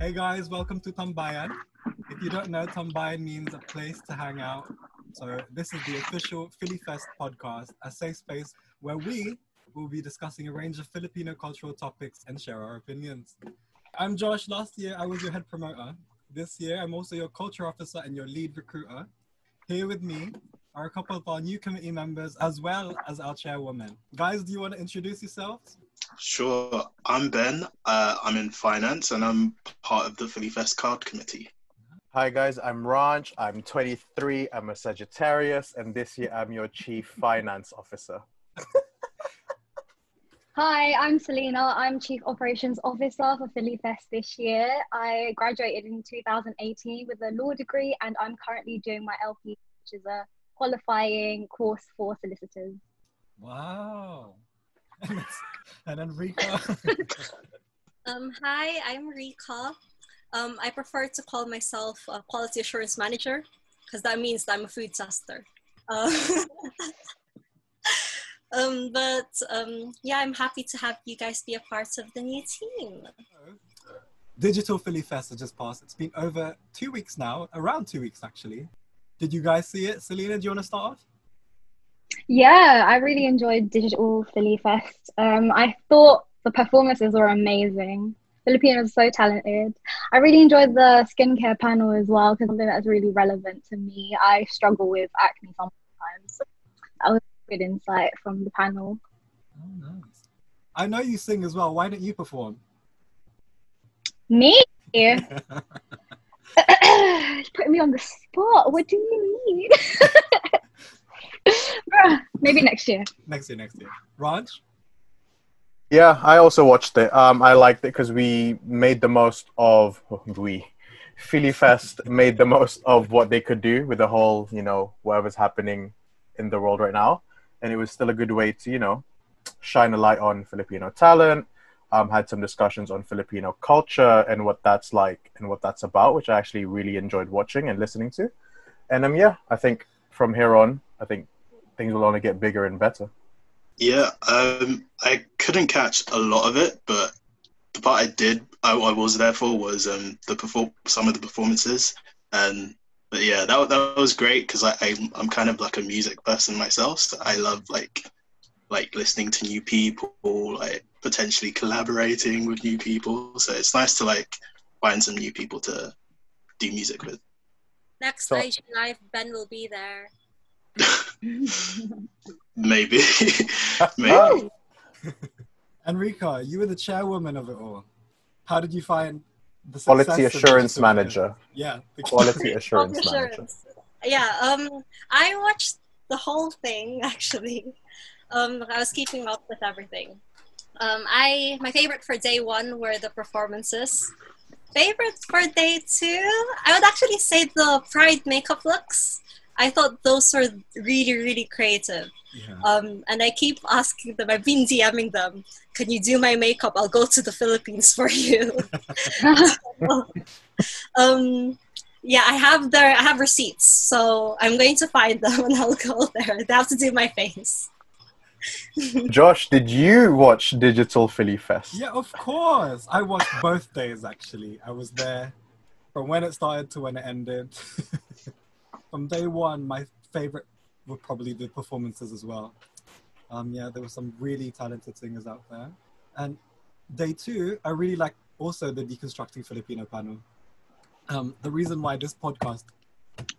Hey guys, welcome to Tambayan. If you don't know, Tambayan means a place to hang out. So this is the official Philly Fest podcast, a safe space where we will be discussing a range of Filipino cultural topics and share our opinions. I'm Josh. Last year I was your head promoter. This year I'm also your culture officer and your lead recruiter. Here with me are a couple of our new committee members as well as our chairwoman. Guys, do you want to introduce yourselves? Sure. I'm Ben. Uh, I'm in finance and I'm part of the Philly Fest card committee. Hi guys, I'm Ranj. I'm 23. I'm a Sagittarius, and this year I'm your chief finance officer. Hi, I'm Selena. I'm Chief Operations Officer for Philly Fest this year. I graduated in 2018 with a law degree, and I'm currently doing my LP, which is a qualifying course for solicitors. Wow. and then Rika. Um, hi, I'm Rika. Um, I prefer to call myself a quality assurance manager because that means that I'm a food tester. Uh, um, but um, yeah, I'm happy to have you guys be a part of the new team. Digital Philly Fest has just passed. It's been over two weeks now, around two weeks actually. Did you guys see it? Selena, do you want to start off? Yeah, I really enjoyed Digital Philly Fest. Um, I thought the performances were amazing. Filipinos are so talented. I really enjoyed the skincare panel as well because something that's really relevant to me. I struggle with acne sometimes. That was good insight from the panel. Oh, nice. I know you sing as well. Why don't you perform? Me? Putting me on the spot. What do you mean? Maybe next year. Next year, next year. Raj? Yeah, I also watched it. Um, I liked it because we made the most of we. Philly Fest made the most of what they could do with the whole, you know, whatever's happening in the world right now, and it was still a good way to, you know, shine a light on Filipino talent. Um, had some discussions on Filipino culture and what that's like and what that's about, which I actually really enjoyed watching and listening to. And um, yeah, I think from here on, I think things will only get bigger and better. Yeah, um, I couldn't catch a lot of it, but the part I did, I, I was there for was um, the perform some of the performances, and but yeah, that that was great because I, I'm, I'm kind of like a music person myself, so I love like like listening to new people, like potentially collaborating with new people. So it's nice to like find some new people to do music with. Next So- IG Live, Ben will be there. Maybe, Oh, maybe. And Rika, you were the chairwoman of it all. How did you find the Quality success of assurance manager. Yeah. the- Quality assurance Quality manager. Yeah, um, I watched the whole thing actually. Um, I was keeping up with everything. Um, I my favorite for day one were the performances. Favorite for day two, I would actually say the Pride makeup looks. I thought those were really really creative. Yeah. Um, and I keep asking them. I've been DMing them. Can you do my makeup? I'll go to the Philippines for you. um, yeah, I have their I have receipts, so I'm going to find them and I'll go there. They have to do my face. Josh, did you watch Digital Philly Fest? Yeah, of course. I watched both days actually. I was there from when it started to when it ended. from day one, my favorite were probably the performances as well. Um, yeah, there were some really talented singers out there. And day two, I really like also the Deconstructing Filipino panel. Um, the reason why this podcast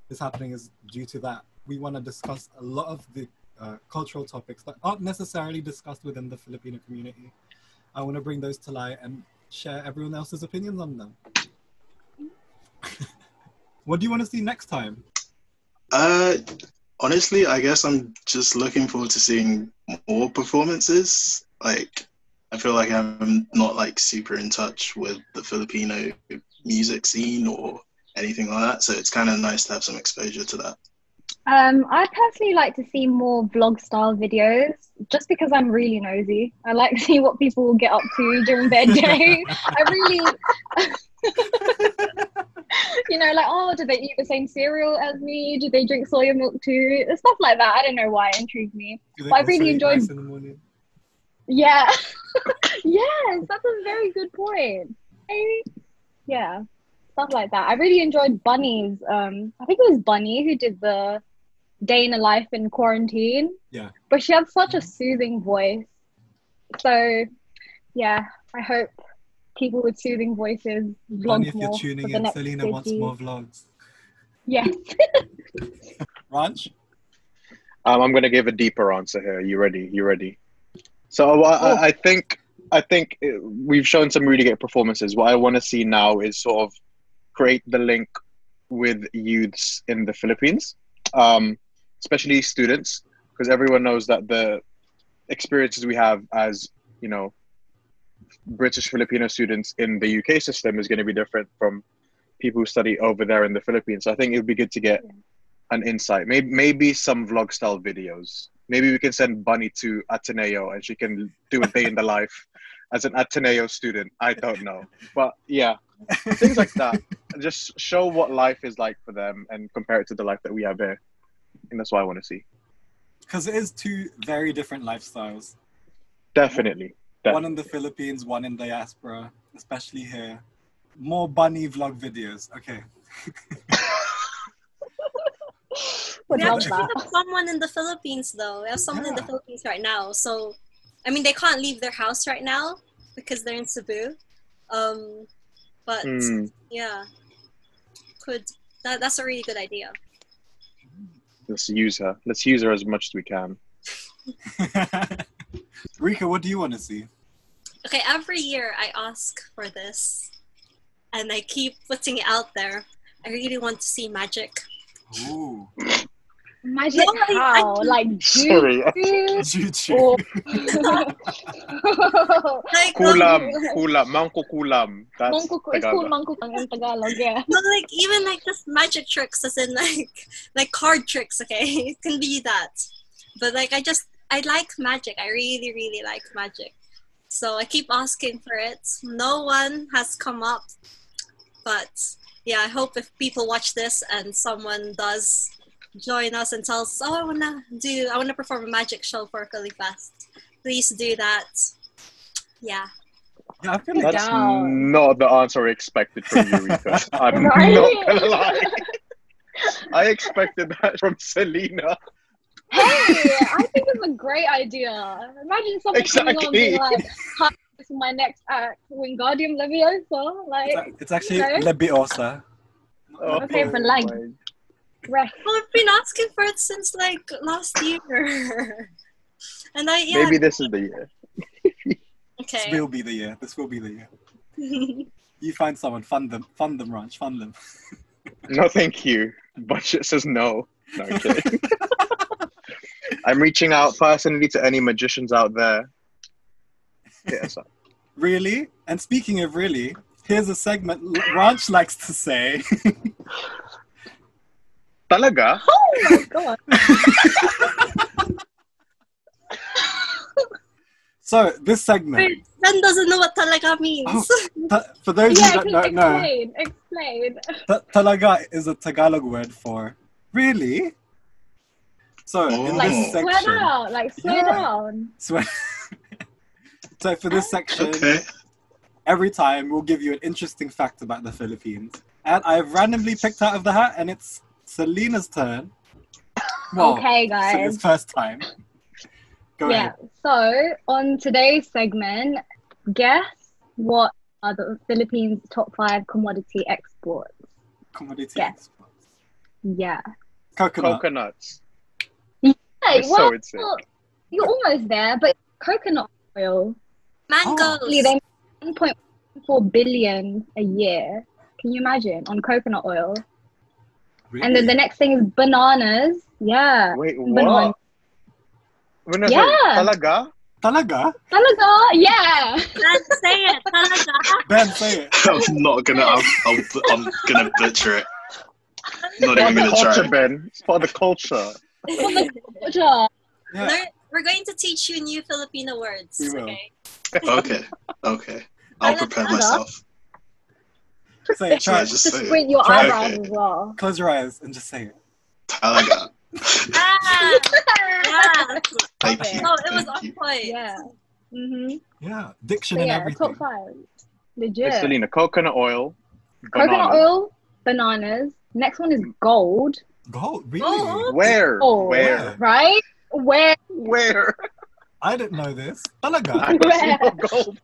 is happening is due to that. We want to discuss a lot of the uh, cultural topics that aren't necessarily discussed within the Filipino community. I want to bring those to light and share everyone else's opinions on them. what do you want to see next time? Uh, honestly, I guess I'm just looking forward to seeing more performances. Like, I feel like I'm not like super in touch with the Filipino music scene or anything like that. So it's kind of nice to have some exposure to that. Um, I personally like to see more vlog style videos just because I'm really nosy. I like to see what people get up to during their day. I really, you know, like, oh, do they eat the same cereal as me? Do they drink soy milk too? Stuff like that. I don't know why it intrigues me. But I really enjoyed- rice in the morning? Yeah. yes, that's a very good point. I- yeah, stuff like that. I really enjoyed Bunny's. Um, I think it was Bunny who did the day in a life in quarantine. Yeah. But she had such a soothing voice. So, yeah, I hope people with soothing voices vlog And if you're more tuning for the in, next Selena wants more vlogs. Yes. Ranch? Um, I'm going to give a deeper answer here. You ready? You ready? So I, Oh. I, I think I think uh, we've shown some really great performances. What I want to see now is sort of create the link with youths in the Philippines, um, especially students, because everyone knows that the experiences we have as you know British Filipino students in the UK system is going to be different from people who study over there in the Philippines. So I think it would be good to get an insight. Maybe maybe some vlog style videos. Maybe we can send Bunny to Ateneo and she can do a day in the life as an Ateneo student. I don't know, but yeah, things like that. Just show what life is like for them and compare it to the life that we have here. And that's what I want to see. Because it is two very different lifestyles. Definitely. One in the Philippines, one in diaspora, especially here. More bunny vlog videos. Okay. Would We actually that. have someone in the Philippines though. We have someone in the Philippines right now. So, I mean, they can't leave their house right now because they're in Cebu. Um, but Hmm. yeah, could that, that's a really good idea. let's use her. Let's use her as much as we can. Rika, what do you want to see? Okay, every year I ask for this, and I keep putting it out there. I really want to see magic. Ooh. Magic No, how? I- like Sorry. juju Juju. or Like, Kulam, um, kulam, mangko kulam. That's mangkuk it's called Tagalog. mangkuk in Tagalog, yeah. no, like even like just magic tricks, as in like like card tricks. Okay, it can be that, but like I just I like magic. I really really like magic. So I keep asking for it. No one has come up, but yeah, I hope if people watch this and someone does join us and tells, "Oh, I wanna do, I wanna perform a magic show for Philly Fest," please do that. Yeah. Yeah, I feel like That's Down. not the answer I expected from you, Rika. I'm Right? not gonna lie. I expected that from Selena. Hey, I think it's a great idea. Imagine someone coming on and being like, "Hi, this is my next act, Wingardium Leviosa." Like, it's actually Okay. Lebiosa. Oh, Okay, for like- my- rest. Well, I've been asking for it since like last year. and I yeah. Maybe this is the year. Okay. This will be the year. This will be the year. You find someone, fund them, fund them, Ranch, fund them. No, thank you. Budget says no. No, I'm kidding. I'm reaching out personally to any magicians out there. Yes. Really? And speaking of really, here's a segment L- Ranch likes to say. Talaga? Oh my god! So this segment, Wait, Ben doesn't know what talaga means. Oh. ta- for those yeah, of you that can don't know, explain, explain. ta- talaga is a Tagalog word for really. So in oh. Like, this swear section, down, like, swear Yeah. down. swear- so for this section, Okay. every time we'll give you an interesting fact about the Philippines, and I've randomly picked out of the hat, and it's Selena's turn. Well, okay, Selena's guys. first time. Go Yeah. ahead. So on today's segment, guess what are the Philippines' top five commodity exports? Commodity Yes. exports. Yeah. Coconut. Coconuts. Hey, It's well, so insane. you're almost there, but coconut oil. Mangoes. Actually, they make 1.4 billion a year. Can you imagine on coconut oil? And then the next thing is bananas. Yeah. Wait, Banan- what? Wait, no, Yeah. Talaga? Talaga? Talaga, yeah. Ben, say it. Talaga. Ben, say it. I'm not gonna. I'm, I'm, I'm gonna butcher it. Not Part even of the gonna culture, try. Ben. It's part of the culture. Culture. Yeah. Learn- we're going to teach you new Filipino words. We will. Okay. Okay. Okay. I'll prepare myself. Say it. Try just Just say it. squint your Try it. eyebrows as well. Close your eyes and just say it. Talaga. Ah, yeah. Thank Okay. you. No, it was Thank on you. point. Yeah. Mm-hmm. Yeah. Diction So and yeah, everything. top five. Hey, Legit. Selena, coconut oil, Coconut oil, bananas. Next one is gold, Gold, really? Oh. Where? Oh. Where? right? Where? Where? I didn't know this. Talaga. Don't no gold.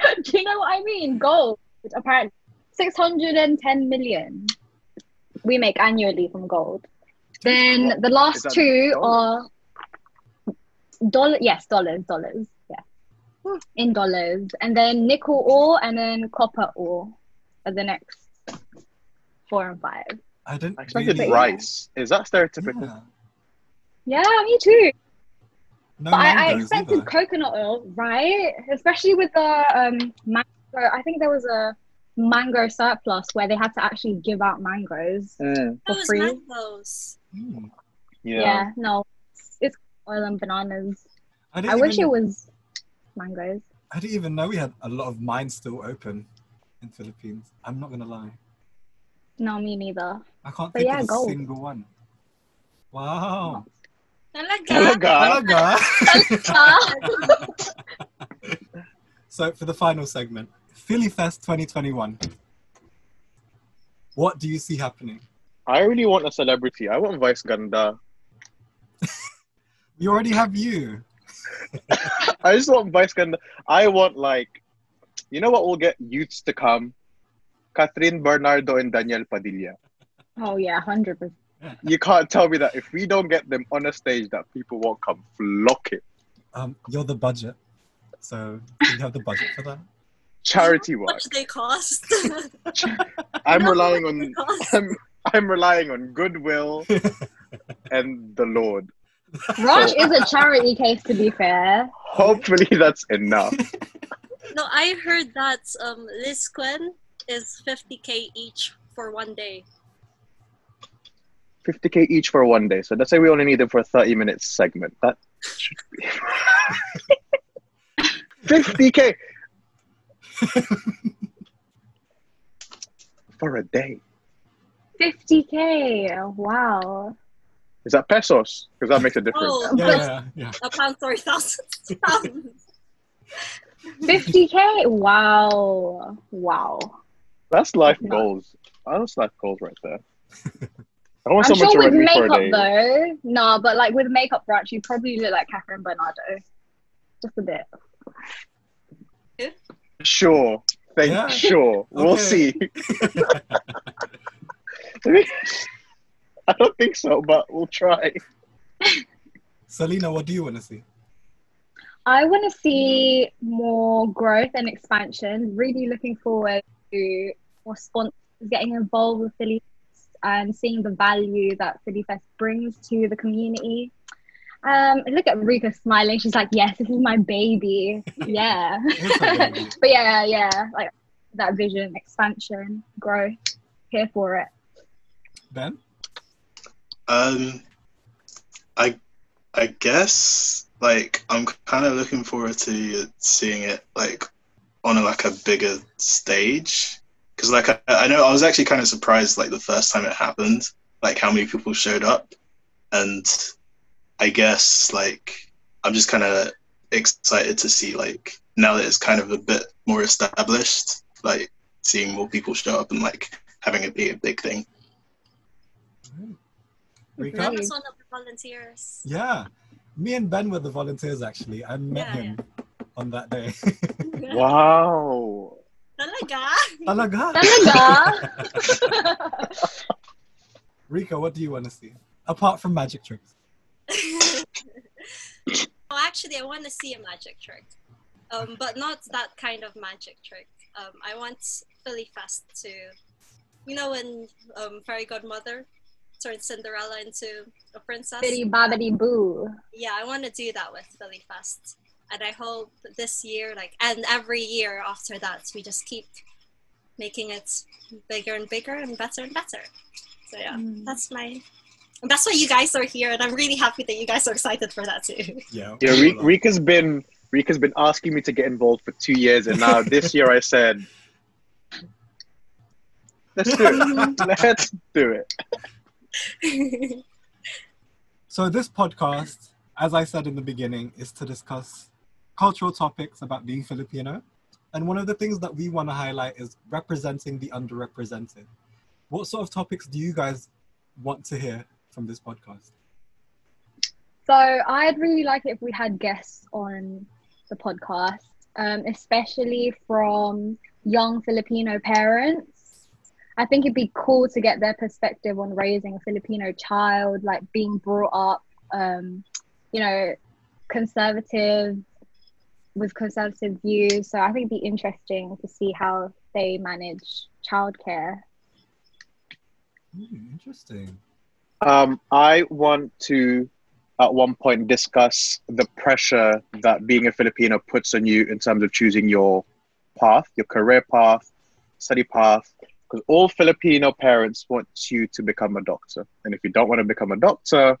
Do you know what I mean? Gold, apparently, six hundred and ten million. We make annually from gold. Then What? the last two dollars? are dollar. Yes, dollars, dollars. Yeah, in dollars. And then nickel ore and then copper ore are the next four and five. I didn't. I expected really- rice. Is that stereotypical? Yeah. Yeah, me too. No but I, I expected either. coconut oil, right? Especially with the um mango. I think there was a mango surplus where they had to actually give out mangoes Mm, for Those free. mangoes. Mm. yeah. Yeah. no, it's, it's oil and bananas. I, I wish even, it was mangoes. I didn't even know we had a lot of mines still open in Philippines. I'm not gonna lie. No, me neither. I can't But think yeah, of a gold. single one. Wow. Talaga. Talaga. Talaga. so for the final segment, Philly Fest 2021. What do you see happening? I really want a celebrity. I want Vice Ganda. We already have you. I just want Vice Ganda. I want like, you know what will get youths to come? Kathryn Bernardo and Daniel Padilla. Oh yeah, hundred percent. You can't tell me that if we don't get them on a stage, that people won't come flocking. Um, you're the budget. So do you have the budget for that? Charity work. How much they cost? I'm relying on much they cost? I'm, I'm relying on goodwill and the Lord. Raj is a charity case, to be fair. Hopefully that's enough. No, I heard that um, LizQuen is 50k each for one day. 50k each for one day. So let's say we only need them for a 30 minutes segment. That should be 50k for a day. Fifty k. Wow. Is that pesos? Because that makes a difference. Oh, Yeah, yeah, yeah. a pound, sorry, thousands pounds. Fifty k. Wow. Wow. That's life No. goals. That's life goals right there. I want I'm someone sure to with rent me for a makeup day. though. No, but like with makeup, Raj, you probably look like Kathryn Bernardo. Just a bit. Sure. Thank Yeah. sure. We'll Okay. see. I don't think so, but we'll try. Selena, what do you want to see? I want to see more growth and expansion. Really looking forward to more sponsors getting involved with Philly Fest and seeing the value that Philly Fest brings to the community. Um, look at Rika smiling. She's like, "Yes, this is my baby." Yeah, It's a baby. but yeah, yeah, like that vision, expansion, growth. Here for it. Ben? Um, I I guess like I'm kind of looking forward to seeing it like on a, like a bigger stage because like I, I know I was actually kind of surprised like the first time it happened like how many people showed up and I guess like I'm just kind of excited to see like now that it's kind of a bit more established like seeing more people show up and like having it be a big thing. Rika? I Agreed. was one of the volunteers. Yeah. Me and Ben were the volunteers actually. I met Yeah, him on that day. Wow. Talaga? Talaga? Talaga. Rika, what do you want to see? Apart from magic tricks. well, actually, I want to see a magic trick, um, but not that kind of magic trick. Um, I want Philly Fest to, you know, when um, Fairy Godmother turned Cinderella into a princess. Biddy bobbity boo. Yeah, I want to do that with Philly Fest, and I hope this year, like, and every year after that, we just keep making it bigger and bigger and better and better. So yeah, Mm. that's my. and That's why you guys are here, and I'm really happy that you guys are excited for that too. Yeah. Yeah, Re- Rika's been Rika's been asking me to get involved for two years, and now this year I said, "Let's do it. Let's do it." So this podcast, as I said in the beginning, is to discuss cultural topics about being Filipino. And one of the things that we want to highlight is representing the underrepresented. What sort of topics do you guys want to hear from this podcast? So I'd really like it if we had guests on the podcast, um, especially from young Filipino parents. I think it'd be cool to get their perspective on raising a Filipino child, like being brought up, um, you know, conservative with conservative views. So I think it'd be interesting to see how they manage childcare. Hmm, interesting. Um, I want to, at one point, discuss the pressure that being a Filipino puts on you in terms of choosing your path, your career path, study path. Because all Filipino parents want you to become a doctor, and if you don't want to become a doctor,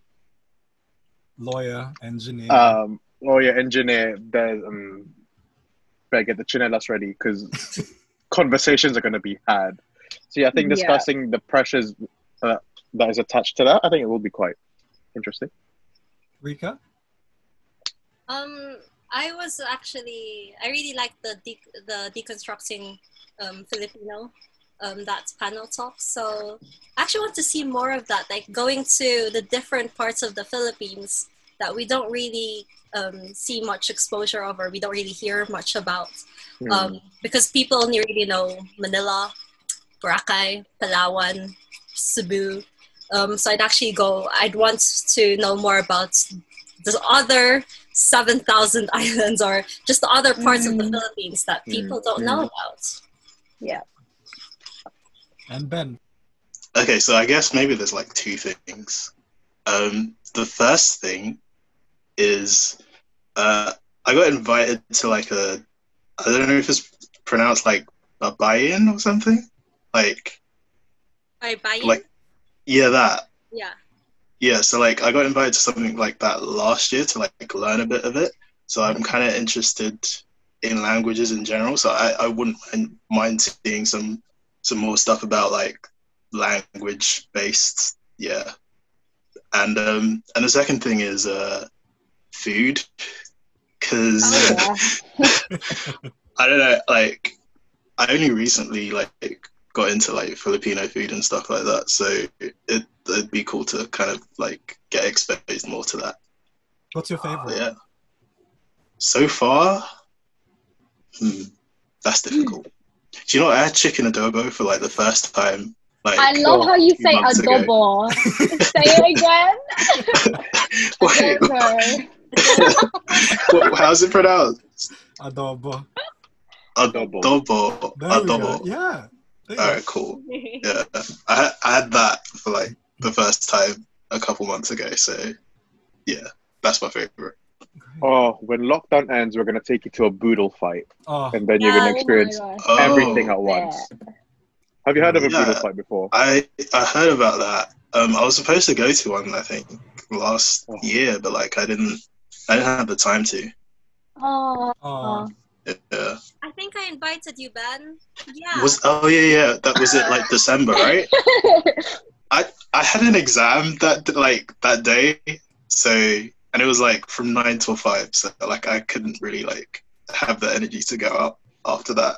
Lawyer, engineer. um, or your engineer, there's um, better get the chinelas ready because conversations are going to be had. So yeah, I think Yeah. discussing the pressures uh, that is attached to that, I think it will be quite interesting. Rika? Um, I was actually I really like the de- the deconstructing um, Filipino um, that's panel talk. So I actually want to see more of that, like going to the different parts of the Philippines that we don't really um, see much exposure of or we don't really hear much about. Hmm. Um, because people only really know Manila, Boracay, Palawan, Cebu. Um, so I'd actually go. I'd want to know more about the other seven thousand islands or just the other parts of the Mm. Philippines that Mm, people don't mm. know about. Yeah. And Ben? Okay, so I guess maybe there's like two things. Um, the first thing is uh, I got invited to like a I don't know if it's pronounced like a buy-in or something. Like I buy Like- yeah, that. yeah. Yeah, so like I got invited to something like that last year to like learn a bit of it. So I'm kind of interested in languages in general. So I, I wouldn't mind- mind seeing some some more stuff about like language based. Yeah, and um and the second thing is uh food because Oh, yeah. I don't know like I only recently like got into like Filipino food and stuff like that. So it, it'd be cool to kind of like get exposed more to that. What's your favorite? But yeah. So far, hmm, that's difficult. Do you know what? I had chicken adobo for like the first time. Like, I love how you say adobo. say it again. wait, Adobo. what, how's it pronounced? Adobo. Adobo. Adobo. There. Adobo. Yeah. There you All go. right, cool. Yeah, I, had- I had that for like the first time a couple months ago. So yeah, that's my favorite. Oh, when lockdown ends, we're gonna take you to a boodle fight, Oh, and then you're Yeah, gonna oh experience. Oh, everything at once. Have you heard of a Yeah. boodle fight before? I I heard about that. Um, I was supposed to go to one, I think, last Oh. year, but like I didn't, I didn't have the time to. Oh, oh. Yeah. I think I invited you, Ben. Yeah. Was oh yeah yeah that was it like December right? I I had an exam that like that day, so and it was like from nine till five, so like I couldn't really like have the energy to go out after that.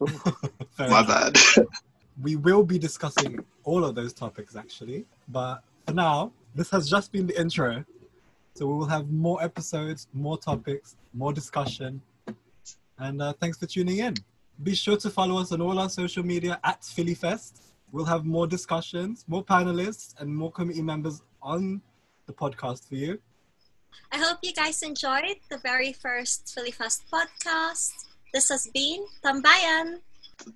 My bad. We will be discussing all of those topics actually, but for now, this has just been the intro. So we will have more episodes, more topics, more discussion. And uh, thanks for tuning in. Be sure to follow us on all our social media at PhillyFest. We'll have more discussions, more panelists, and more committee members on the podcast for you. I hope you guys enjoyed the very first Philly Fest podcast. This has been Tambayan.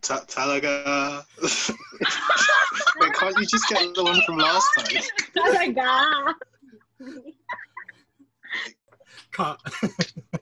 Talaga. Wait, can't you just get the one from last time? my god. cut